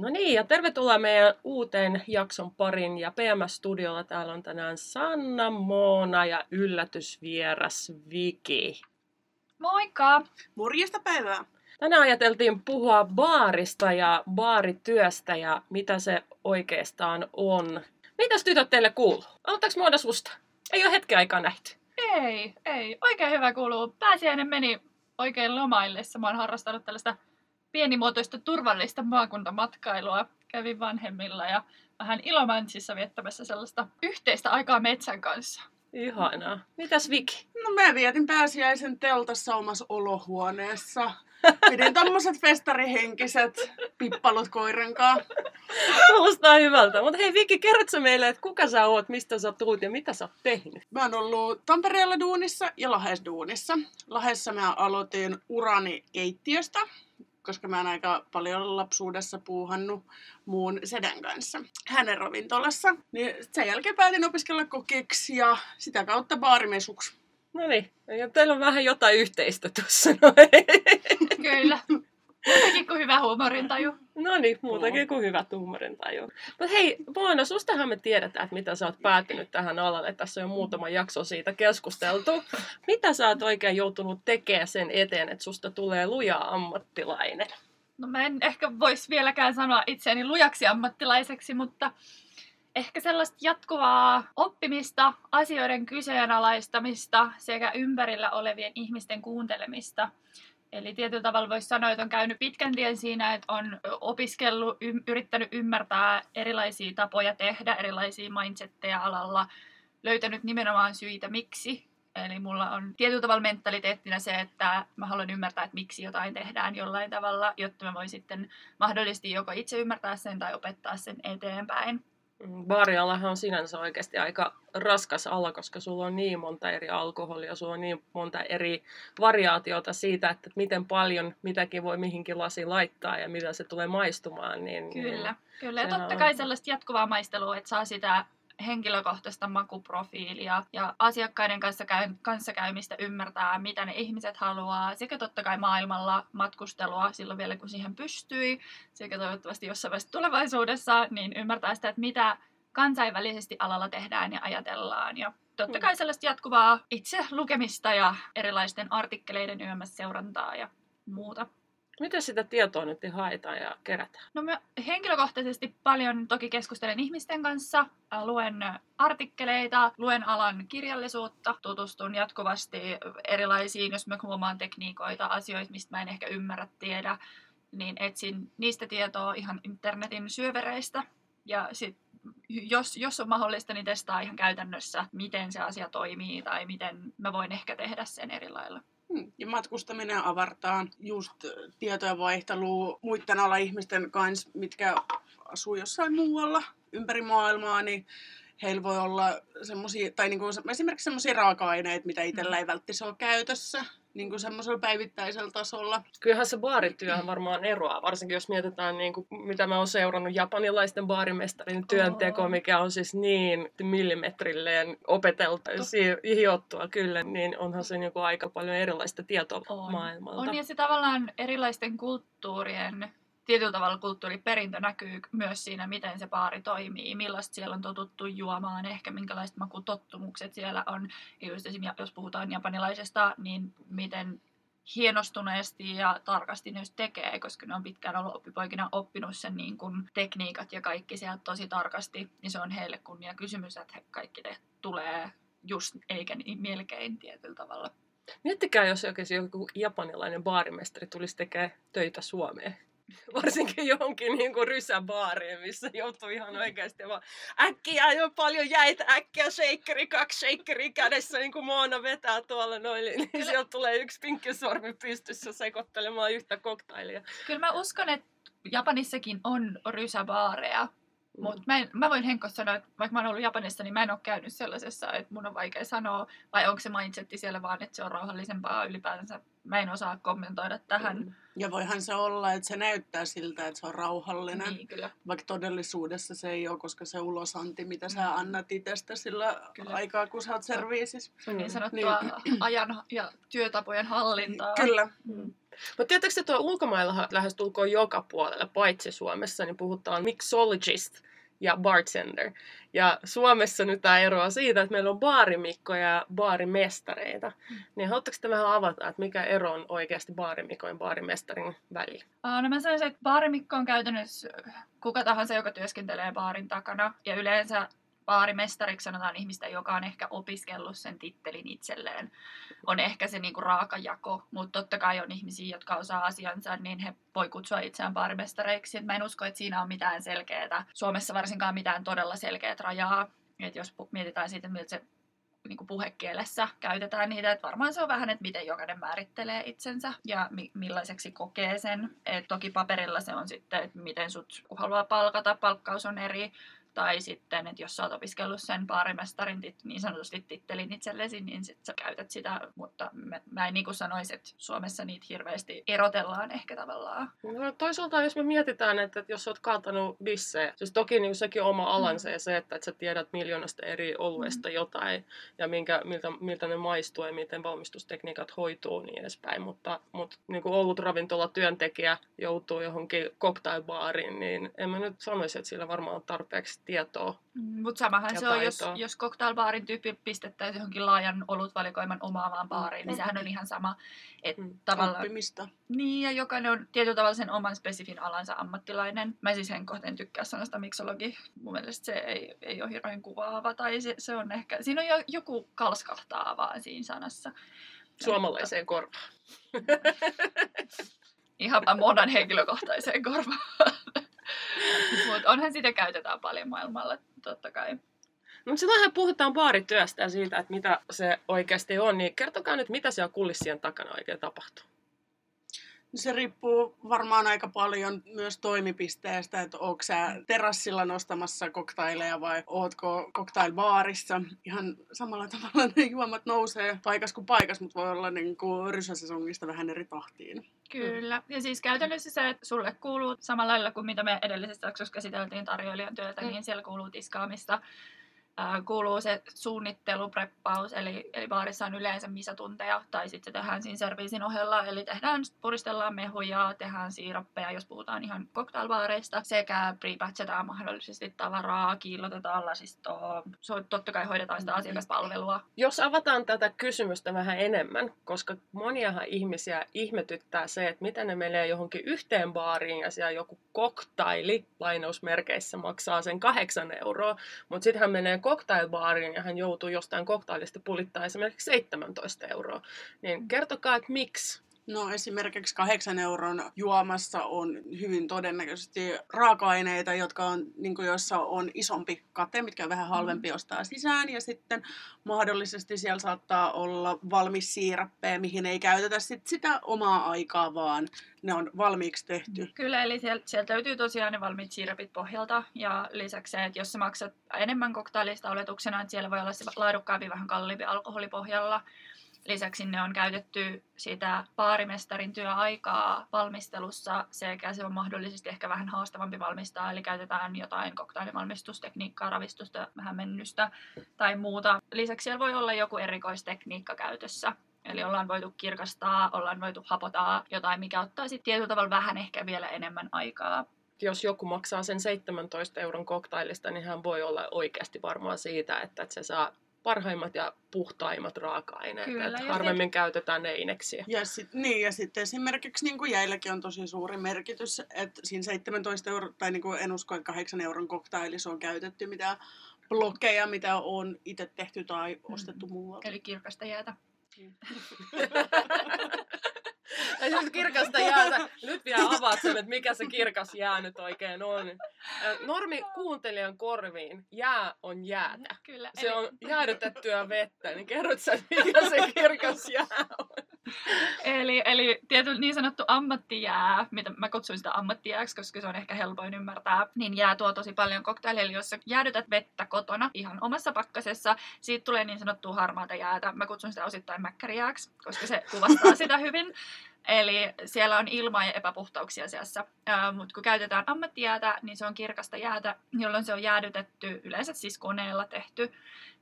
No niin, ja tervetuloa meidän uuteen jakson parin. Ja PMS-studiolla täällä on tänään Sanna, Moona ja yllätysvieras Viki. Moikka! Morjesta päivää! Tänään ajateltiin puhua baarista ja baarityöstä ja mitä se oikeastaan on. Mitäs tytöt teille kuuluu? Aloitetaanko Moona susta? Ei ole hetken aikaa nähty. Ei, ei. Oikein hyvä kuuluu. Pääsiäinen meni oikein lomaillessa. Mä oon harrastanut tällaista pienimuotoista turvallista maakuntamatkailua. Kävin vanhemmilla ja vähän Ilomantsissa viettämässä sellaista yhteistä aikaa metsän kanssa. Ihanaa. Mitäs Viki? No mä vietin pääsiäisen teltassa omassa olohuoneessa. Pidin tommoset festarihenkiset pippalut koirankaa. Kuulostaa hyvältä. Mutta hei Viki, kerrotko meille, että kuka sä oot, mistä sä tuut ja mitä sä oot tehnyt? Mä oon ollut Tampereella duunissa ja Lahes duunissa. Lahessa mä aloitin urani keittiöstä, koska mä oon aika paljon lapsuudessa puuhannut muun sedän kanssa hänen ravintolassa. Niin sen jälkeen päätin opiskella kokiksi ja sitä kautta baarimesuksi. No niin, ja teillä on vähän jotain yhteistä tuossa noin. Kyllä. Muutakin kuin hyvä huumorintaju. No niin, muutakin kuin hyvät huumorintaju. Mutta hei, Moona, sustahan me tiedetään, että mitä sä oot päätynyt tähän alalle. Tässä on jo muutama jakso siitä keskusteltu. Mitä sä oot oikein joutunut tekemään sen eteen, että susta tulee luja ammattilainen? No mä en ehkä voisi vieläkään sanoa itseäni lujaksi ammattilaiseksi, mutta ehkä sellaista jatkuvaa oppimista, asioiden kyseenalaistamista sekä ympärillä olevien ihmisten kuuntelemista. Eli tietyllä tavalla voisi sanoa, että on käynyt pitkän tien siinä, että on opiskellut, y- yrittänyt ymmärtää erilaisia tapoja tehdä, erilaisia mindsetteja alalla, löytänyt nimenomaan syitä miksi. Eli mulla on tietyllä tavalla mentaliteettina se, että mä haluan ymmärtää, että miksi jotain tehdään jollain tavalla, jotta mä voin sitten mahdollisesti joko itse ymmärtää sen tai opettaa sen eteenpäin. Baarialahan on sinänsä oikeasti aika raskas ala, koska sulla on niin monta eri alkoholia, sulla on niin monta eri variaatiota siitä, että miten paljon mitäkin voi mihinkin lasiin laittaa ja mitä se tulee maistumaan. Niin, Kyllä, niin kyllä. Ja totta on- kai sellaista jatkuvaa maistelua, että saa sitä henkilökohtaista makuprofiilia ja asiakkaiden kanssa käy, kanssakäymistä ymmärtää, mitä ne ihmiset haluaa, sekä totta kai maailmalla matkustelua silloin vielä, kun siihen pystyi, sekä toivottavasti jossain vaiheessa tulevaisuudessa, niin ymmärtää sitä, että mitä kansainvälisesti alalla tehdään ja ajatellaan. Ja totta Mm. kai sellaista jatkuvaa itse lukemista ja erilaisten artikkeleiden yömmässä seurantaa ja muuta. Miten sitä tietoa nyt haetaan ja kerätään? No mä henkilökohtaisesti paljon toki keskustelen ihmisten kanssa, äh, luen artikkeleita, luen alan kirjallisuutta, tutustun jatkuvasti erilaisiin, jos mä huomaan tekniikoita, asioita, mistä mä en ehkä ymmärrä, tiedä, niin etsin niistä tietoa ihan internetin syövereistä. Ja sit, jos, jos on mahdollista, niin testaa ihan käytännössä, miten se asia toimii tai miten mä voin ehkä tehdä sen eri lailla. Hmm. Ja matkustaminen avartaa just tietojen vaihtelua muiden ala-ihmisten kanssa, mitkä asuu jossain muualla ympäri maailmaa, niin heillä voi olla semmosia, tai niinku esimerkiksi semmoisia raaka-aineita, mitä itsellä ei välttämättä ole käytössä, niinku semmoisella päivittäisellä tasolla. Kyllähän se baarityöhän varmaan eroaa, varsinkin jos mietitään, niin kuin, mitä mä oon seurannut japanilaisten baarimestarin työnteko, Oo. mikä on siis niin millimetrilleen opeteltu, hiottua kyllä, niin onhan se niin kuin aika paljon erilaista tietoa On. maailmalta. On ja se tavallaan erilaisten kulttuurien, tietyllä tavalla kulttuuriperintö näkyy myös siinä, miten se baari toimii, millaista siellä on totuttu juomaan, ehkä minkälaiset makutottumukset siellä on. Just jos puhutaan japanilaisesta, niin miten hienostuneesti ja tarkasti ne tekee, koska ne on pitkään ollut oppipoikina oppinut sen niin kuin tekniikat ja kaikki sieltä tosi tarkasti, niin se on heille kunnia kysymys, että he kaikki te tulee just eikä niin melkein tietyllä tavalla. Miettikää, jos oikeasti joku japanilainen baarimestari tulisi tekemään töitä Suomeen. Varsinkin johonkin niin kuin rysäbaariin, missä joutuu ihan oikeasti vaan äkkiä jo paljon jäitä, äkkiä shakeri, kaksi shakeri kädessä, niin kuin Moona vetää tuolla noin, niin Kyllä. sieltä tulee yksi pinkkisormi pystyssä sekoittelemaan yhtä koktailia. Kyllä mä uskon, että Japanissakin on rysäbaareja, mutta mä, en- mä voin Henkko sanoa, että vaikka mä oon ollut Japanissa, niin mä en ole käynyt sellaisessa, että mun on vaikea sanoa, vai onko se mindsetti siellä vaan, että se on rauhallisempaa ylipäänsä. Mä en osaa kommentoida tähän. Mm. Ja voihan se olla, että se näyttää siltä, että se on rauhallinen. Niin, kyllä. Vaikka todellisuudessa se ei ole, koska se ulosanti, mitä sä Mm. annat itsestä sillä Kyllä. aikaa, kun sä oot serviisissä. Se on niin Mm. sanottua ajan ja työtapojen hallintaa. Kyllä. Mm. Mutta tiedättekö, että tuo ulkomailla lähestulkoon joka puolella, paitsi Suomessa, niin puhutaan mixologist ja bartender. Ja Suomessa nyt tämä eroa siitä, että meillä on baarimikko ja baarimestareita. Mm. Niin haluatteko te vähän avata, että mikä ero on oikeasti baarimikko ja baarimestarin välillä? No mä sanoisin, että baarimikko on käytännössä kuka tahansa, joka työskentelee baarin takana. Ja yleensä baarimestariksi sanotaan ihmistä, joka on ehkä opiskellut sen tittelin itselleen. On ehkä se niinku raaka jako, mutta totta kai on ihmisiä, jotka osaa asiansa, niin he voi kutsua itseään baarimestareiksi. Et mä en usko, että siinä on mitään selkeää, Suomessa varsinkaan mitään todella selkeää rajaa. Et jos mietitään siitä, miltä se niin puhekielessä käytetään niitä, että varmaan se on vähän, että miten jokainen määrittelee itsensä ja mi- millaiseksi kokee sen. Et toki paperilla se on sitten, että miten sut haluaa palkata, palkkaus on eri, tai sitten, että jos sä oot opiskellut sen baarimestarin tit, niin sanotusti tittelin itsellesi, niin sit sä käytät sitä. Mutta mä, mä en niin kuin sanoisi, että Suomessa niitä hirveästi erotellaan ehkä tavallaan. No, toisaalta jos me mietitään, että, että jos sä oot kaatanut bissejä, siis toki niin sekin oma alansa mm. ja se, että, että sä tiedät miljoonasta eri oluesta mm. jotain ja minkä, miltä, miltä ne maistuu ja miten valmistustekniikat hoituu niin edespäin. Mutta, mutta niin kuin ollut työntekijä joutuu johonkin cocktailbaariin, niin en mä nyt sanoisi, että sillä varmaan on tarpeeksi tietoa. Mm, Mutta samahan se on, jos, jos cocktailbaarin tyyppi pistettäisiin johonkin laajan olutvalikoiman omaavaan baariin, mm. niin sehän on ihan sama. Et mm. tavallaan, Oppimista. Niin, ja jokainen on tietyllä tavalla sen oman spesifin alansa ammattilainen. Mä siis en kohteen tykkää sanasta miksologi. Mun mielestä se ei, ei ole hirveän kuvaava, tai se, se on ehkä, siinä on jo, joku kalskahtaa vaan siinä sanassa. Suomalaiseen korvaan. Ihan monan henkilökohtaiseen korvaan. Mutta onhan sitä käytetään paljon maailmalla, totta kai. No, silloinhan puhutaan baarityöstä ja siitä, että mitä se oikeasti on, niin kertokaa nyt, mitä siellä kulissien takana oikein tapahtuu. Se riippuu varmaan aika paljon myös toimipisteestä, että onko sä terassilla nostamassa koktaileja vai ootko koktailbaarissa. Ihan samalla tavalla ne juomat nousee paikas kuin paikas, mutta voi olla niin kuin rysäsesongista vähän eri tahtiin. Kyllä. Ja siis käytännössä se, että sulle kuuluu samalla lailla kuin mitä me edellisessä jaksossa käsiteltiin tarjoilijan työtä, mm. niin siellä kuuluu tiskaamista kuuluu se suunnittelu, preppaus, eli, eli baarissa on yleensä misatunteja, tai sitten se tehdään siinä serviisin ohella, eli tehdään, puristellaan mehuja, tehdään siirappeja, jos puhutaan ihan cocktailbaareista, sekä prepatchataan mahdollisesti tavaraa, kiillotetaan lasistoa, totta kai hoidetaan sitä asiakaspalvelua. Jos avataan tätä kysymystä vähän enemmän, koska moniahan ihmisiä ihmetyttää se, että miten ne menee johonkin yhteen baariin ja siellä joku koktaili lainausmerkeissä maksaa sen kahdeksan euroa, mutta sitten hän menee cocktailbaariin ja hän joutuu jostain koktailista pulittaa esimerkiksi 17 euroa. Niin kertokaa, että miksi? No esimerkiksi kahdeksan euron juomassa on hyvin todennäköisesti raaka-aineita, jotka on, niin kuin joissa on isompi kate, mitkä on vähän mm. halvempi ostaa sisään. Ja sitten mahdollisesti siellä saattaa olla valmis siirappeja, mihin ei käytetä sit sitä omaa aikaa, vaan ne on valmiiksi tehty. Kyllä, eli sieltä, sieltä löytyy tosiaan ne valmiit siirapit pohjalta. Ja lisäksi se, että jos sä maksat enemmän koktailista oletuksena, että siellä voi olla se laadukkaampi, vähän kalliimpi alkoholipohjalla, Lisäksi ne on käytetty sitä baarimestarin työaikaa valmistelussa sekä se on mahdollisesti ehkä vähän haastavampi valmistaa, eli käytetään jotain koktailivalmistustekniikkaa, ravistusta, vähän mennystä tai muuta. Lisäksi siellä voi olla joku erikoistekniikka käytössä. Eli ollaan voitu kirkastaa, ollaan voitu hapotaa jotain, mikä ottaa sitten tietyllä tavalla vähän ehkä vielä enemmän aikaa jos joku maksaa sen 17 euron koktailista, niin hän voi olla oikeasti varmaan siitä, että se saa parhaimmat ja puhtaimmat raaka-aineet. Kyllä, että harvemmin sit... käytetään ne ineksiä. Ja, sit, niin, ja sitten esimerkiksi niin kuin jäilläkin on tosi suuri merkitys, että siinä 17 euro, tai niin kuin en usko, että 8 euron koktailissa on käytetty mitä blokkeja, mitä on itse tehty tai ostettu mm. muualta. Eli kirkasta jäätä. Ja siis kirkasta jäätä. Nyt vielä avaat sen, että mikä se kirkas jää nyt oikein on. Normi kuuntelijan korviin. Jää on jäätä. Kyllä. Se eli... on jäädytettyä vettä. Niin kerrot sä, mikä se kirkas jää on. Eli, eli tietyllä niin sanottu ammattijää, mitä mä kutsuin sitä ammattijääksi, koska se on ehkä helpoin ymmärtää, niin jää tuo tosi paljon jos sä jäädytät vettä kotona ihan omassa pakkasessa, siitä tulee niin sanottua harmaata jäätä. Mä kutsun sitä osittain mäkkärijääksi, koska se kuvastaa sitä hyvin. Eli siellä on ilmaa ja epäpuhtauksia seassa. Mutta kun käytetään ammattijäätä, niin se on kirkasta jäätä, jolloin se on jäädytetty, yleensä siis koneella tehty,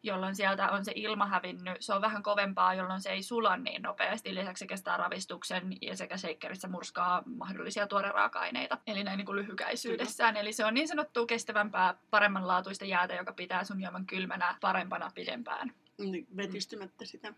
jolloin sieltä on se ilma hävinnyt. Se on vähän kovempaa, jolloin se ei sula niin nopeasti. Lisäksi se kestää ravistuksen ja sekä shakerissä murskaa mahdollisia tuoreraaka-aineita. Eli näin niin kuin lyhykäisyydessään. Eli se on niin sanottua kestävämpää, paremmanlaatuista jäätä, joka pitää sun juoman kylmänä parempana pidempään. Niin, vetistymättä sitä.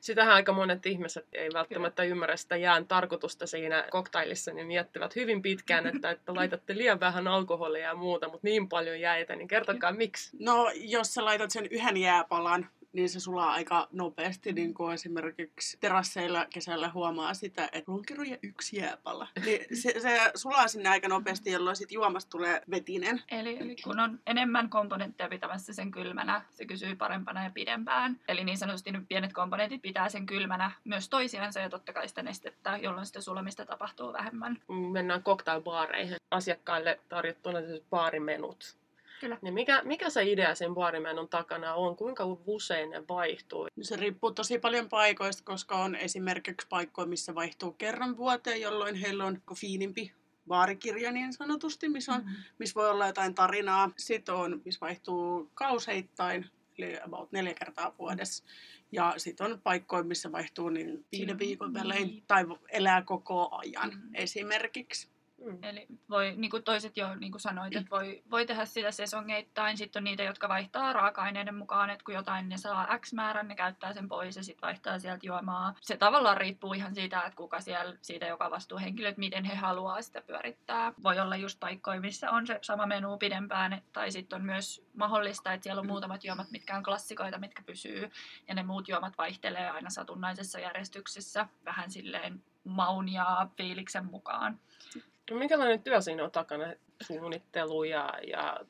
Sitähän aika monet ihmiset ei välttämättä Kyllä. ymmärrä sitä jään tarkoitusta siinä koktailissa, niin miettivät hyvin pitkään, että, että laitatte liian vähän alkoholia ja muuta, mutta niin paljon jäitä, niin kertokaa miksi. No, jos sä laitat sen yhden jääpalan niin se sulaa aika nopeasti. Niin kuin esimerkiksi terasseilla kesällä huomaa sitä, että lonkeroja yksi jääpala. Niin se, se sulaa sinne aika nopeasti, jolloin sit juomasta tulee vetinen. Eli, eli kun on enemmän komponentteja pitämässä sen kylmänä, se kysyy parempana ja pidempään. Eli niin sanotusti nyt pienet komponentit pitää sen kylmänä myös toisiansa ja totta kai sitä nestettä, jolloin sitä sulamista tapahtuu vähemmän. Mennään cocktailbaareihin. Asiakkaille tarjottuna baarimenut Kyllä. Niin mikä, mikä se idea sen baarimenon takana on? Kuinka usein ne vaihtuu? Se riippuu tosi paljon paikoista, koska on esimerkiksi paikkoja, missä vaihtuu kerran vuoteen, jolloin heillä on fiinimpi baarikirja niin sanotusti, missä, on, mm-hmm. missä voi olla jotain tarinaa. Sitten on, missä vaihtuu kauseittain, eli about neljä kertaa vuodessa. Ja sitten on paikkoja, missä vaihtuu niin viiden viikon välein niin. tai elää koko ajan mm. esimerkiksi. Mm. Eli voi, niin kuin toiset jo niin kuin sanoit, että voi, voi tehdä sitä sesongeittain. Sitten on niitä, jotka vaihtaa raaka-aineiden mukaan, että kun jotain ne saa X määrän, ne käyttää sen pois ja sitten vaihtaa sieltä juomaa. Se tavallaan riippuu ihan siitä, että kuka siellä, siitä joka vastuuhenkilö, että miten he haluaa sitä pyörittää. Voi olla just paikkoja, missä on se sama menu pidempään, tai sitten on myös mahdollista, että siellä on muutamat juomat, mitkä on klassikoita, mitkä pysyy, ja ne muut juomat vaihtelee aina satunnaisessa järjestyksessä vähän silleen maun ja fiiliksen mukaan. No, minkälainen työ siinä on takana? Suunnittelu ja, ja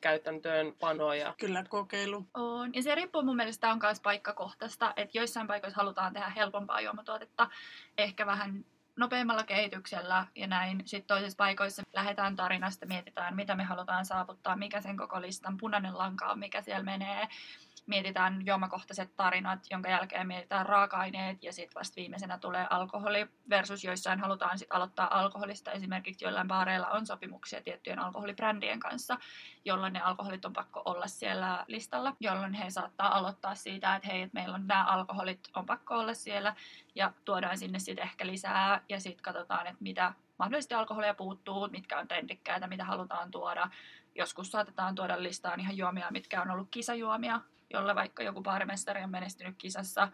panoja. Kyllä, kokeilu. On. Ja se riippuu mun mielestä on myös paikkakohtaista, että joissain paikoissa halutaan tehdä helpompaa juomatuotetta, ehkä vähän nopeammalla kehityksellä ja näin. Sitten toisissa paikoissa lähdetään tarinasta, mietitään mitä me halutaan saavuttaa, mikä sen koko listan punainen lanka on, mikä siellä menee mietitään juomakohtaiset tarinat, jonka jälkeen mietitään raaka-aineet ja sitten vasta viimeisenä tulee alkoholi versus joissain halutaan sitten aloittaa alkoholista. Esimerkiksi joillain baareilla on sopimuksia tiettyjen alkoholibrändien kanssa, jolloin ne alkoholit on pakko olla siellä listalla, jolloin he saattaa aloittaa siitä, että hei, meillä on nämä alkoholit on pakko olla siellä ja tuodaan sinne sitten ehkä lisää ja sitten katsotaan, että mitä mahdollisesti alkoholia puuttuu, mitkä on trendikkäitä, mitä halutaan tuoda. Joskus saatetaan tuoda listaan ihan juomia, mitkä on ollut kisajuomia, jolla vaikka joku baarimestari on menestynyt kisassa,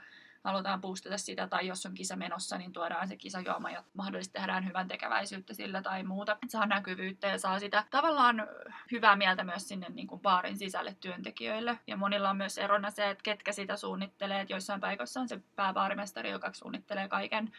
halutaan boostata sitä, tai jos on kisa menossa, niin tuodaan se kisajuoma ja mahdollisesti tehdään hyvän tekeväisyyttä sillä tai muuta. Että saa näkyvyyttä ja saa sitä tavallaan hyvää mieltä myös sinne niin kuin baarin sisälle työntekijöille. Ja monilla on myös erona se, että ketkä sitä suunnittelee, että joissain paikoissa on se pääbaarimestari, joka suunnittelee kaiken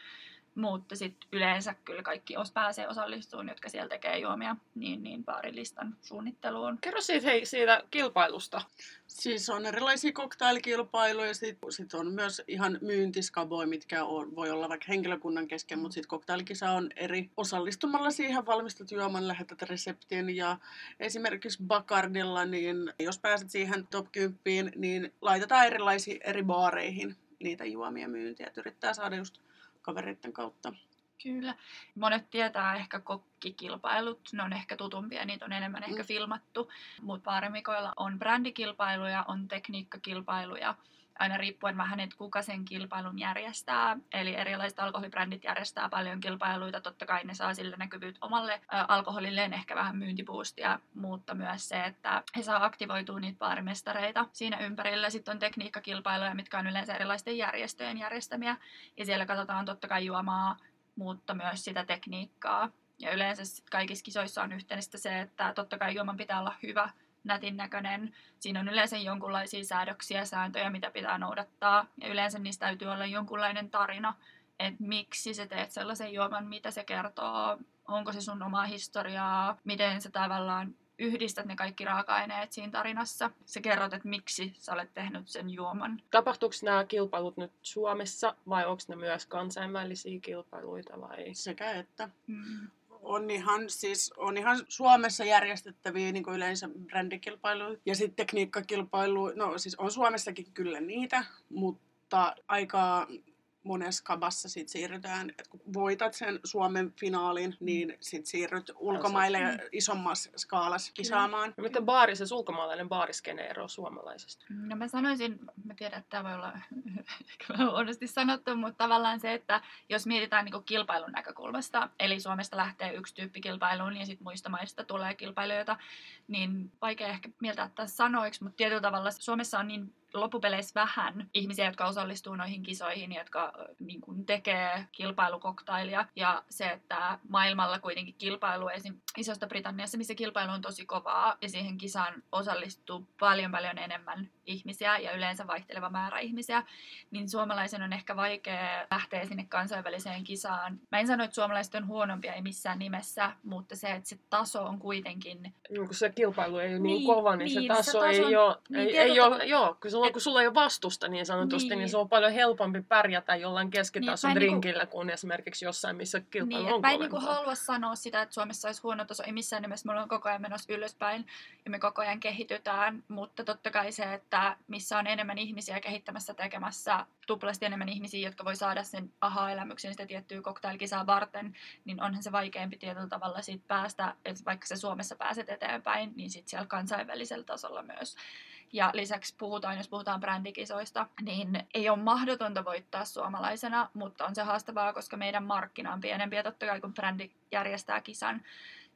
mutta sitten yleensä kyllä kaikki os pääsee osallistumaan, jotka siellä tekee juomia, niin, niin baarilistan suunnitteluun. Kerro siitä, hei, siitä kilpailusta. Siis on erilaisia cocktailkilpailuja, sitten sit on myös ihan myyntiskaboja, mitkä on, voi olla vaikka henkilökunnan kesken, mutta sitten cocktailkisa on eri. Osallistumalla siihen valmistat juoman, lähetät reseptin ja esimerkiksi Bacardilla, niin jos pääset siihen top 10, niin laitetaan erilaisiin eri baareihin niitä juomia myyntiä, että yrittää saada just kavereiden kautta. Kyllä. Monet tietää ehkä kokkikilpailut, ne on ehkä tutumpia, niitä on enemmän mm. ehkä filmattu. Mutta baarimikoilla on brändikilpailuja, on tekniikkakilpailuja, aina riippuen vähän, että kuka sen kilpailun järjestää. Eli erilaiset alkoholibrändit järjestää paljon kilpailuita. Totta kai ne saa sille näkyvyyttä omalle alkoholilleen ehkä vähän myyntipuustia, mutta myös se, että he saa aktivoitua niitä baarimestareita siinä ympärillä. Sitten on tekniikkakilpailuja, mitkä on yleensä erilaisten järjestöjen järjestämiä. Ja siellä katsotaan totta kai juomaa, mutta myös sitä tekniikkaa. Ja yleensä kaikissa kisoissa on yhteistä se, että totta kai juoman pitää olla hyvä, nätin näköinen. Siinä on yleensä jonkunlaisia säädöksiä, sääntöjä, mitä pitää noudattaa. Ja yleensä niistä täytyy olla jonkunlainen tarina, että miksi sä teet sellaisen juoman, mitä se kertoo, onko se sun omaa historiaa, miten sä tavallaan yhdistät ne kaikki raaka-aineet siinä tarinassa. Sä kerrot, että miksi sä olet tehnyt sen juoman. Tapahtuuko nämä kilpailut nyt Suomessa vai onko ne myös kansainvälisiä kilpailuita vai? Sekä että. Mm on ihan, siis, on ihan Suomessa järjestettäviä niin kuin yleensä brändikilpailuja ja sitten tekniikkakilpailu. No siis on Suomessakin kyllä niitä, mutta aika monessa kabassa sit siirrytään, että kun voitat sen Suomen finaalin, niin sit siirryt ulkomaille Mm. isommassa skaalassa kisaamaan. No miten baari, se ulkomaalainen baariskene eroaa suomalaisesta? No mä sanoisin, mä tiedän, että tämä voi olla huonosti sanottu, mutta tavallaan se, että jos mietitään niin kilpailun näkökulmasta, eli Suomesta lähtee yksi tyyppi kilpailuun ja sitten muista maista tulee kilpailijoita, niin vaikea ehkä mieltää tässä sanoiksi, mutta tietyllä tavalla Suomessa on niin loppupeleissä vähän ihmisiä, jotka osallistuu noihin kisoihin, jotka niin kuin tekee kilpailukoktailia. Ja se, että maailmalla kuitenkin kilpailu, esim. Isosta Britanniassa, missä kilpailu on tosi kovaa, ja siihen kisaan osallistuu paljon paljon enemmän ihmisiä ja yleensä vaihteleva määrä ihmisiä, niin suomalaisen on ehkä vaikea lähteä sinne kansainväliseen kisaan. Mä en sano, että suomalaiset on huonompia, ei missään nimessä, mutta se, että se taso on kuitenkin Niin, kun se kilpailu ei ole niin, Niin, kova, niin, niin, se se taso, taso ei on- ole, niin ei, tietyllä ei ole, joo, kun sulla, et- kun sulla ei ole vastusta niin sanotusti, niin, Niin. se on paljon helpompi pärjätä jollain keskitason en niinku- drinkillä kuin esimerkiksi jossain, missä kilpailu Niin, on mä en niinku halua sanoa sitä, että Suomessa olisi huono taso. Ei missään nimessä, me ollaan koko ajan menossa ylöspäin ja me koko ajan kehitytään. Mutta totta kai se, että missä on enemmän ihmisiä kehittämässä, tekemässä, tuplasti enemmän ihmisiä, jotka voi saada sen aha-elämyksen sitä tiettyä cocktailkisaa varten, niin onhan se vaikeampi tietyllä tavalla siitä päästä, että vaikka se Suomessa pääset eteenpäin, niin sitten siellä kansainvälisellä tasolla myös. Ja lisäksi puhutaan, jos puhutaan brändikisoista, niin ei ole mahdotonta voittaa suomalaisena, mutta on se haastavaa, koska meidän markkina on pienempi. Ja totta kai kun brändi järjestää kisan,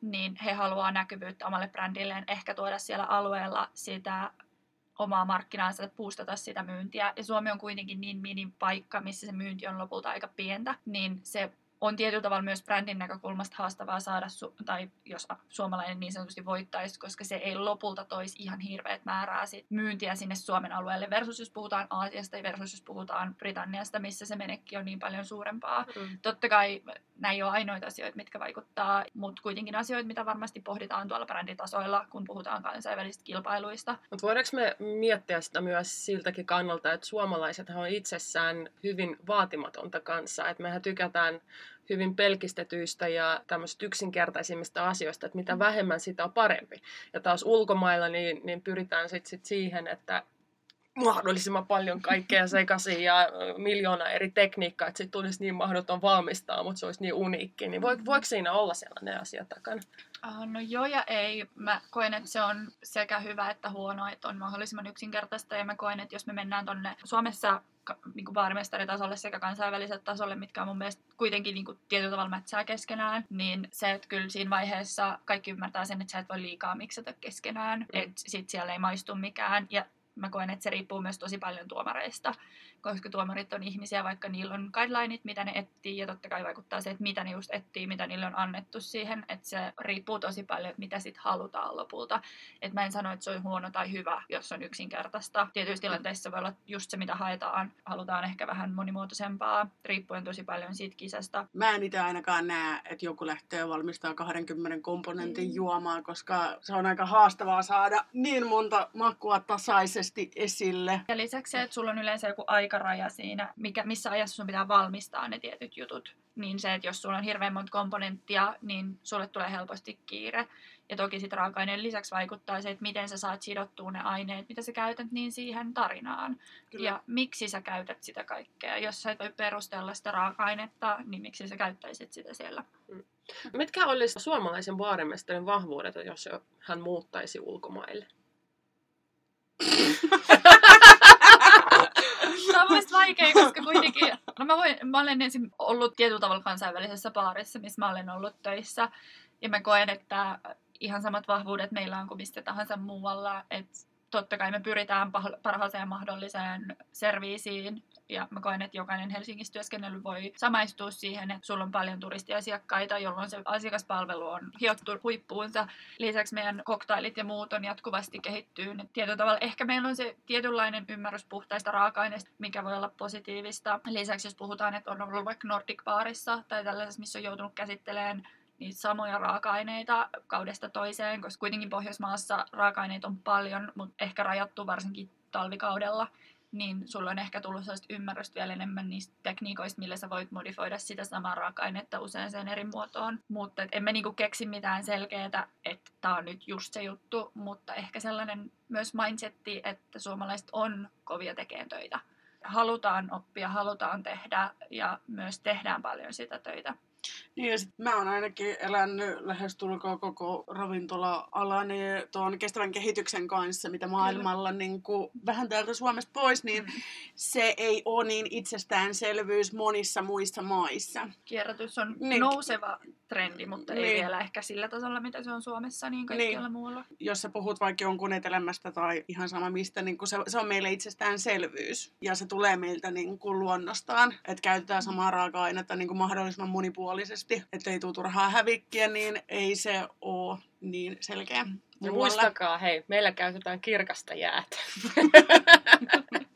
niin he haluaa näkyvyyttä omalle brändilleen, ehkä tuoda siellä alueella sitä omaa markkinaansa, boostata sitä myyntiä. Ja Suomi on kuitenkin niin mini paikka, missä se myynti on lopulta aika pientä, niin se on tietyllä tavalla myös brändin näkökulmasta haastavaa saada, su- tai jos suomalainen niin sanotusti voittaisi, koska se ei lopulta toisi ihan hirveät määrää sit myyntiä sinne Suomen alueelle, versus jos puhutaan Aasiasta ja versus jos puhutaan Britanniasta, missä se menekki on niin paljon suurempaa. Mm. Totta kai nämä ei ole ainoita asioita, mitkä vaikuttaa, mutta kuitenkin asioita, mitä varmasti pohditaan tuolla bränditasoilla, kun puhutaan kansainvälisistä kilpailuista. Mutta voidaanko me miettiä sitä myös siltäkin kannalta, että suomalaiset on itsessään hyvin vaatimatonta kanssa, että mehän tykätään hyvin pelkistetyistä ja tämmöisistä yksinkertaisimmista asioista, että mitä vähemmän sitä on parempi. Ja taas ulkomailla niin, niin pyritään sitten sit siihen, että mahdollisimman paljon kaikkea sekaisin ja miljoona eri tekniikkaa, että sitten tulisi niin mahdoton valmistaa, mutta se olisi niin uniikki. Niin voiko, voiko siinä olla sellainen asia takana? Uh, no joo ja ei. Mä koen, että se on sekä hyvä että huono, että on mahdollisimman yksinkertaista. Ja mä koen, että jos me mennään tonne Suomessa niin baarimestaritasolle sekä kansainväliselle tasolle, mitkä on mun mielestä kuitenkin niin kuin tietyllä tavalla mätsää keskenään, niin se, että kyllä siinä vaiheessa kaikki ymmärtää sen, että sä et voi liikaa miksata keskenään, mm. että sit siellä ei maistu mikään. Ja mä koen, että se riippuu myös tosi paljon tuomareista, koska tuomarit on ihmisiä, vaikka niillä on guidelineit, mitä ne etsii, ja totta kai vaikuttaa se, että mitä ne just etsii, mitä niille on annettu siihen, että se riippuu tosi paljon, että mitä sitten halutaan lopulta. Että mä en sano, että se on huono tai hyvä, jos on yksinkertaista. Tietyissä tilanteissa voi olla just se, mitä haetaan. Halutaan ehkä vähän monimuotoisempaa, riippuen tosi paljon siitä kisasta. Mä en itse ainakaan näe, että joku lähtee valmistaa 20 komponentin Mm. juomaa, koska se on aika haastavaa saada niin monta makua tasaisesti esille. Ja lisäksi se, että sulla on yleensä joku aikaraja siinä, mikä, missä ajassa sun pitää valmistaa ne tietyt jutut. Niin se, että jos sulla on hirveän monta komponenttia, niin sulle tulee helposti kiire. Ja toki sitten raaka-aineen lisäksi vaikuttaa se, että miten sä saat sidottua ne aineet, mitä sä käytät, niin siihen tarinaan. Kyllä. Ja miksi sä käytät sitä kaikkea. Jos sä et voi perustella sitä raaka-ainetta, niin miksi sä käyttäisit sitä siellä. Mitkä olisi suomalaisen baarimestarin vahvuudet, jos hän muuttaisi ulkomaille? Tämä on mielestäni vaikea, koska kuitenkin, no mä, voin, mä olen ensin ollut tietyllä tavalla kansainvälisessä baarissa, missä mä olen ollut töissä. Ja mä koen, että ihan samat vahvuudet meillä on kuin mistä tahansa muualla. Että totta kai me pyritään parhaaseen mahdolliseen serviisiin. Ja mä koen, että jokainen Helsingissä työskennellyt voi samaistua siihen, että sulla on paljon turistiasiakkaita, jolloin se asiakaspalvelu on hiottu huippuunsa. Lisäksi meidän koktailit ja muut on jatkuvasti kehittyy. Tietyllä tavalla ehkä meillä on se tietynlainen ymmärrys puhtaista raaka-aineista, mikä voi olla positiivista. Lisäksi jos puhutaan, että on ollut vaikka Nordic Baarissa tai tällaisessa, missä on joutunut käsittelemään niitä samoja raaka-aineita kaudesta toiseen, koska kuitenkin Pohjoismaassa raaka-aineita on paljon, mutta ehkä rajattu varsinkin talvikaudella, niin sulla on ehkä tullut sellaista ymmärrystä vielä enemmän niistä tekniikoista, millä sä voit modifoida sitä samaa raaka-ainetta usein sen eri muotoon. Mutta et emme niinku keksi mitään selkeää, että tämä on nyt just se juttu, mutta ehkä sellainen myös mindsetti, että suomalaiset on kovia tekemään töitä. halutaan oppia, halutaan tehdä ja myös tehdään paljon sitä töitä. Niin ja sit mä oon ainakin elänyt lähestulkoon koko ravintola-alani tuon kestävän kehityksen kanssa, mitä maailmalla niin kuin, vähän täältä Suomesta pois, niin Mm. se ei ole niin itsestäänselvyys monissa muissa maissa. Kierrätys on Niin. nouseva trendi, mutta ei Niin. vielä ehkä sillä tasolla, mitä se on Suomessa, niin kaikkialla muualla. Jos sä puhut vaikka jonkun etelämästä tai ihan sama mistä, niin kuin se, se on meille itsestäänselvyys. Ja se tulee meiltä niin kuin luonnostaan, että käytetään samaa raaka-ainetta niin kuin mahdollisimman monipuolisesti, ettei tule turhaa hävikkiä, niin ei se ole niin selkeä. Ja muistakaa, hei, meillä käytetään kirkasta jäätä.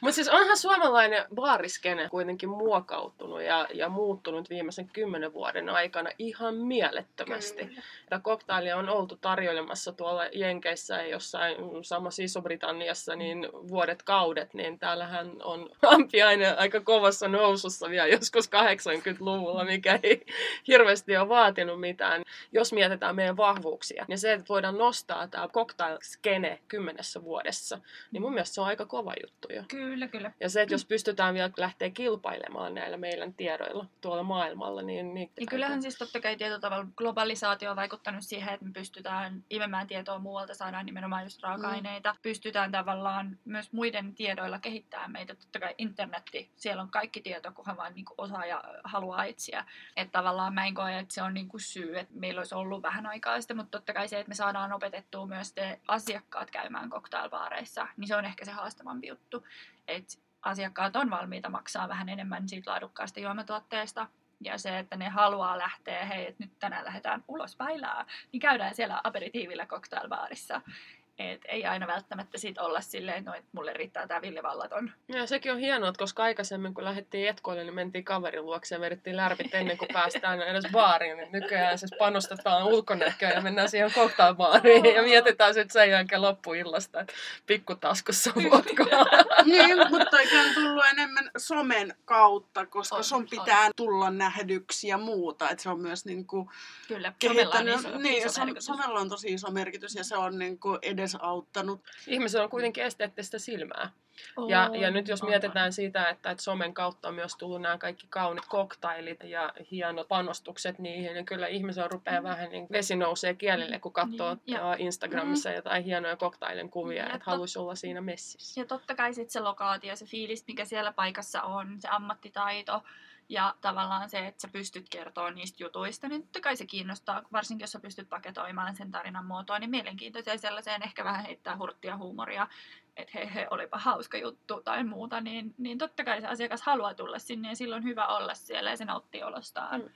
Mutta siis onhan suomalainen baariskene kuitenkin muokautunut ja, ja muuttunut viimeisen kymmenen vuoden aikana ihan mielettömästi. Kyllä. Tätä koktailia on oltu tarjoilemassa tuolla Jenkeissä ja jossain samassa Iso-Britanniassa niin vuodet kaudet, niin täällähän on ampiainen aika kovassa nousussa vielä joskus 80-luvulla, mikä ei hirveästi ole vaatinut mitään. Jos mietitään meidän vahvuuksia, niin se, että voidaan nostaa tämä cocktail-skene kymmenessä vuodessa, niin mun mielestä se on aika kova juttu jo. Kyllä, kyllä. Ja se, että jos pystytään vielä lähteä kilpailemaan näillä meidän tiedoilla tuolla maailmalla, niin... niin Niin kyllähän siis totta kai tietyllä tavalla globalisaatio on vaikuttanut siihen, että me pystytään imemään tietoa muualta, saadaan nimenomaan just raaka-aineita. Mm. Pystytään tavallaan myös muiden tiedoilla kehittämään meitä. Totta kai internetti, siellä on kaikki tieto, kunhan vaan niin osaa ja haluaa etsiä. Että tavallaan mä en koe, että se on niin kuin syy, että meillä olisi ollut vähän aikaa sitten, mutta totta kai se, että me saadaan opetettua myös te asiakkaat käymään cocktailbaareissa, niin se on ehkä se haastavampi juttu. Että asiakkaat on valmiita maksaa vähän enemmän siitä laadukkaasta juomatuotteesta, ja se, että ne haluaa lähteä, hei, että nyt tänään lähdetään ulos väilää, niin käydään siellä aperitiivillä cocktailbaarissa. Et ei aina välttämättä sit olla silleen, no, että mulle riittää tää villivallaton. Ja sekin on hienoa, että koska aikaisemmin kun lähdettiin etkoille, niin mentiin kaverin luokse ja vedettiin lärpit ennen kuin päästään edes baariin. Niin nykyään siis panostetaan ulkonäköön ja mennään siihen cocktailbaariin ja mietitään sitten sen jälkeen loppuillasta, että pikkutaskussa on vodkaa. niin, mutta on tullut enemmän somen kautta, koska On, sun on. pitää tulla nähdyksi ja muuta. Että se on myös niin kuin Kyllä, somella on iso, niin, iso som, somella on tosi iso merkitys ja se on niin kuin edesauttanut. Ihmisellä on kuitenkin esteettistä silmää. Ja, ja nyt jos On, mietitään sitä, että, että somen kautta on myös tullut nämä kaikki kaunit koktailit ja hienot panostukset niihin, niin kyllä ihmisellä rupeaa vähän niin vesi nousee kielelle, kun katsoo Niin, ja-. Instagramissa jotain hienoja koktailin kuvia, Ja että haluaisi olla siinä messissä. Ja totta kai sitten se lokaatio, se fiilis, mikä siellä paikassa on, se ammattitaito ja tavallaan se, että sä pystyt kertoa niistä jutuista, niin totta kai se kiinnostaa, varsinkin jos sä pystyt paketoimaan sen tarinan muotoon, niin mielenkiintoiseen sellaiseen ehkä vähän heittää hurttia huumoria, että hei, hei, olipa hauska juttu tai muuta, niin, niin totta kai se asiakas haluaa tulla sinne ja silloin on hyvä olla siellä ja se nauttii olostaan. Mm.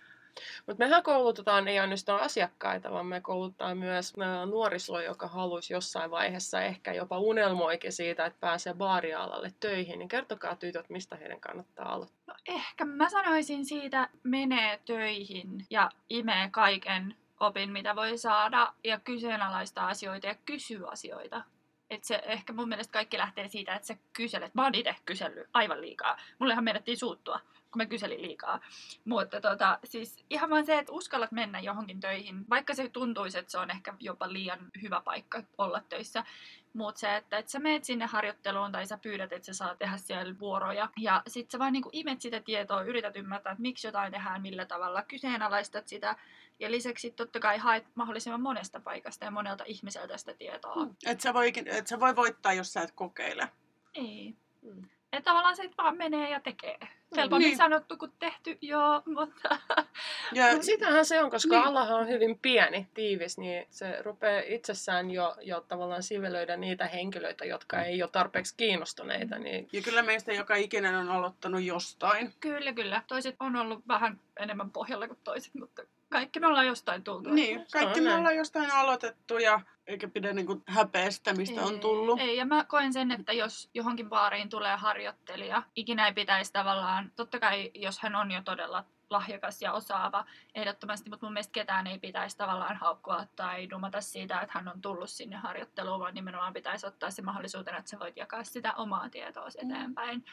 Mutta mehän koulutetaan ei ainoastaan asiakkaita, vaan me koulutetaan myös nuorisoa, joka haluaisi jossain vaiheessa ehkä jopa unelmoikin siitä, että pääsee baarialalle töihin. Niin kertokaa tytöt, mistä heidän kannattaa aloittaa. No ehkä mä sanoisin siitä, menee töihin ja imee kaiken opin, mitä voi saada ja kyseenalaistaa asioita ja kysyy asioita. Et se ehkä mun mielestä kaikki lähtee siitä, että sä kyselet. Mä oon itse kysellyt aivan liikaa. Mullehan menettiin suuttua, kun mä kyselin liikaa. Mutta tota, siis ihan vaan se, että uskallat mennä johonkin töihin, vaikka se tuntuisi, että se on ehkä jopa liian hyvä paikka olla töissä. Mutta se, että, että sä meet sinne harjoitteluun tai sä pyydät, että sä saa tehdä siellä vuoroja. Ja sit sä vaan niinku imet sitä tietoa, yrität ymmärtää, että miksi jotain tehdään, millä tavalla, kyseenalaistat sitä. Ja lisäksi totta kai haet mahdollisimman monesta paikasta ja monelta ihmiseltä sitä tietoa. Mm. Että sä, voi, et sä voi voittaa, jos sä et kokeile. Ei. Mm. Että tavallaan se vaan menee ja tekee. Helpommin Niin. sanottu kuin tehty, joo, mutta... Ja, Mutta sitähän se on, koska Niin. niin. alahan on hyvin pieni, tiivis, niin se rupeaa itsessään jo, jo tavallaan sivelöidä niitä henkilöitä, jotka ei ole tarpeeksi kiinnostuneita. Niin ja kyllä meistä joka ikinen on aloittanut jostain. Kyllä, kyllä. Toiset on ollut vähän enemmän pohjalla kuin toiset, mutta kaikki me ollaan jostain tultu. Niin, kaikki me ollaan jostain aloitettu ja eikä pidä niinku häpeä sitä, mistä on tullut. Ei, ja mä koen sen, että jos johonkin baariin tulee harjoittelija, ikinä ei pitäisi tavallaan, totta kai jos hän on jo todella lahjakas ja osaava ehdottomasti, mutta mun mielestä ketään ei pitäisi tavallaan haukkua tai dumata siitä, että hän on tullut sinne harjoitteluun, vaan nimenomaan pitäisi ottaa se mahdollisuutena, että sä voit jakaa sitä omaa tietoa Mm. eteenpäin.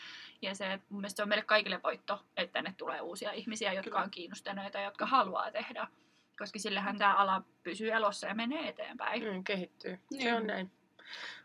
Ja se, mun mielestä se on meille kaikille voitto, että tänne tulee uusia ihmisiä, jotka Kyllä. on kiinnostuneita, jotka haluaa tehdä. Koska sillehän tämä ala pysyy elossa ja menee eteenpäin. mm, kehittyy. Se Niin. on näin.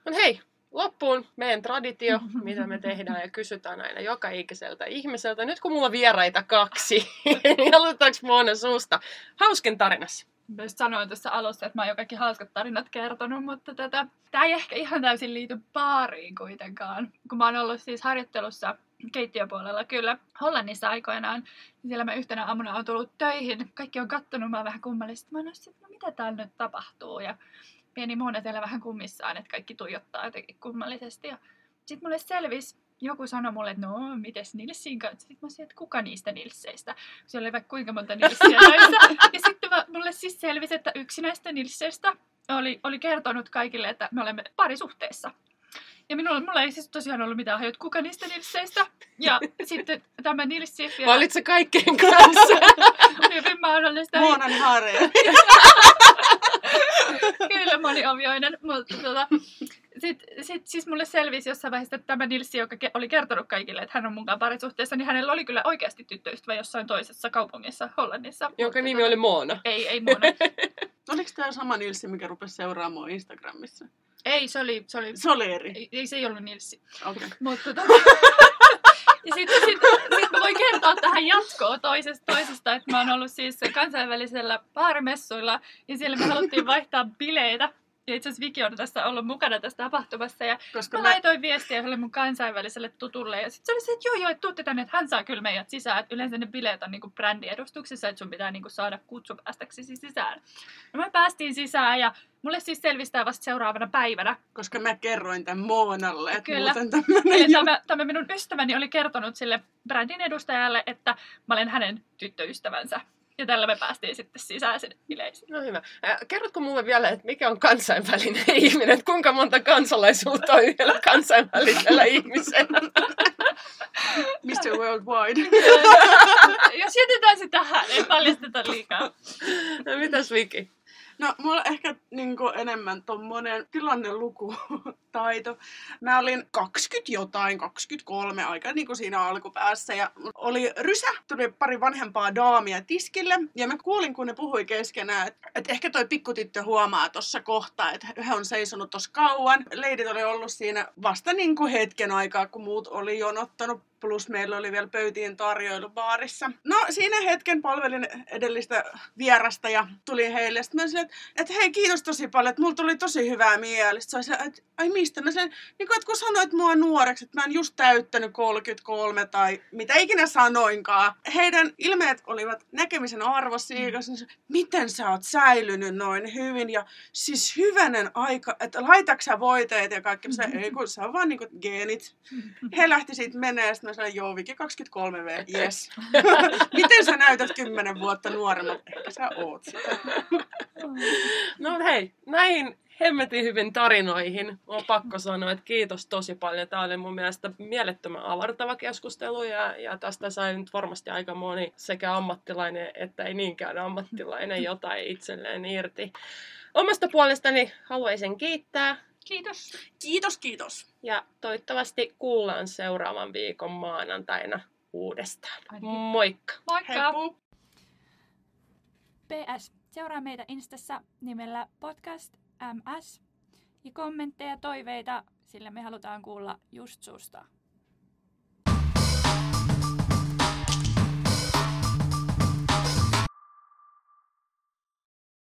Mutta hei, loppuun meidän traditio, mitä me tehdään ja kysytään aina joka ikiseltä ihmiseltä. Nyt kun mulla on vieraita kaksi, niin aloitetaanko Moona suusta? Hauskin tarinassa. Myös sanoin tuossa alussa, että mä oon jo kaikki hauskat tarinat kertonut, mutta tätä, tämä ei ehkä ihan täysin liity baariin kuitenkaan. Kun mä oon ollut siis harjoittelussa keittiöpuolella kyllä Hollannissa aikoinaan, niin siellä mä yhtenä aamuna on tullut töihin. Kaikki on kattonut mä vähän kummallisesti. Mä oon että no mitä täällä nyt tapahtuu? Ja pieni Mona siellä vähän kummissaan, että kaikki tuijottaa jotenkin kummallisesti. Ja sitten mulle selvisi, joku sanoi mulle, että no, mites Nilsin kanssa? Sitten mä sanoin, että kuka niistä Nilseistä? Siellä oli vaikka kuinka monta Nilsiä Ja sitten mä, mulle siis selvisi, että yksi näistä Nilseistä oli, oli kertonut kaikille, että me olemme parisuhteessa. Ja minulla, mulla ei siis tosiaan ollut mitään hajut, kuka niistä Nilseistä. Ja sitten tämä Nilsi vielä... Valit se kaikkien kanssa? Hyvin mahdollista. Muonan harja. Kyllä moniovioinen, mutta tota, sitten sit, siis mulle selvisi jossain vaiheessa, että tämä Nilsi, joka ke- oli kertonut kaikille, että hän on munkaan parisuhteessa, niin hänellä oli kyllä oikeasti tyttöystävä jossain toisessa kaupungissa Hollannissa. Jonka nimi tota, oli Moona. Ei, ei Moona. Oliko tämä sama Nilsi, mikä rupesi seuraamaan Instagramissa? Ei, se oli... Se oli, se oli eri. Ei, ei se ei ollut Nilsi. Okei. Okay. Mutta tota, ja sitten sit, sit mä voin kertoa tähän jatkoa toisesta, toisesta, että mä oon ollut siis kansainvälisellä baarimessuilla ja siellä me haluttiin vaihtaa bileitä. Ja itse asiassa Viki on tässä ollut mukana tässä tapahtumassa. Ja Koska mä, mä laitoin viestiä yhdelle mun kansainväliselle tutulle. Ja sitten se oli se, että joo joo, että tuutte tänne, että hän saa kyllä meidät sisään. Että yleensä ne bileet on niinku brändiedustuksessa, että sun pitää niinku saada kutsu päästäksesi sisään. No me päästiin sisään ja mulle siis selvistää vasta seuraavana päivänä. Koska mä kerroin tämän Moonalle, että Kyllä. Eli tämä, tämä minun ystäväni oli kertonut sille brändin edustajalle, että mä olen hänen tyttöystävänsä. Ja tällä me päästiin sitten sisään sinne bileisiin. No hyvä. Kerrotko mulle vielä, että mikä on kansainvälinen ihminen? Että kuinka monta kansalaisuutta on yhdellä kansainvälisellä ihmisellä? Mr. Worldwide. Jos jätetään se tähän, ei paljasteta liikaa. No mitäs Viki? No, mulla on ehkä niin kuin, enemmän tommonen tilannelukutaito. Mä olin 20 jotain, 23 aika niin kuin siinä alkupäässä ja oli rysä, tuli pari vanhempaa daamia tiskille ja mä kuulin, kun ne puhui keskenään, että, että ehkä toi pikkutyttö huomaa tuossa kohtaa, että he on seisonut tuossa kauan. Leidit oli ollut siinä vasta niin kuin hetken aikaa, kun muut oli jonottanut plus meillä oli vielä pöytien tarjoilu baarissa. No siinä hetken palvelin edellistä vierasta ja tuli heille. Sitten mä sanoin, että, että hei kiitos tosi paljon, että mulla tuli tosi hyvää mielistä. Se että ai mistä? Mä sanoin, niin kuin, että kun sanoit mua nuoreksi, että mä en just täyttänyt 33 tai mitä ikinä sanoinkaan. Heidän ilmeet olivat näkemisen arvossa, mm. miten sä oot säilynyt noin hyvin ja siis hyvänen aika, että laitatko voiteet ja kaikki. Mä sanoin, ei kun se on vaan niin kuin geenit. He lähti siitä menee, sitten mä sanoin, joo, Viki 23V, yes. Miten sä näytät 10 vuotta nuoremmat? Ehkä sä oot sitä. no hei, näihin hemmetin hyvin tarinoihin. On pakko sanoa, että kiitos tosi paljon. Tämä oli mun mielestä mielettömän avartava keskustelu ja, ja tästä sai nyt varmasti aika moni sekä ammattilainen että ei niinkään ammattilainen jotain itselleen irti. Omasta puolestani haluaisin kiittää Kiitos. Kiitos, kiitos. Ja toivottavasti kuullaan seuraavan viikon maanantaina uudestaan. Ainakin. Moikka. Moikka. Heippu. PS. Seuraa meitä Instassa nimellä podcast ms. Ja kommentteja ja toiveita, sillä me halutaan kuulla just susta.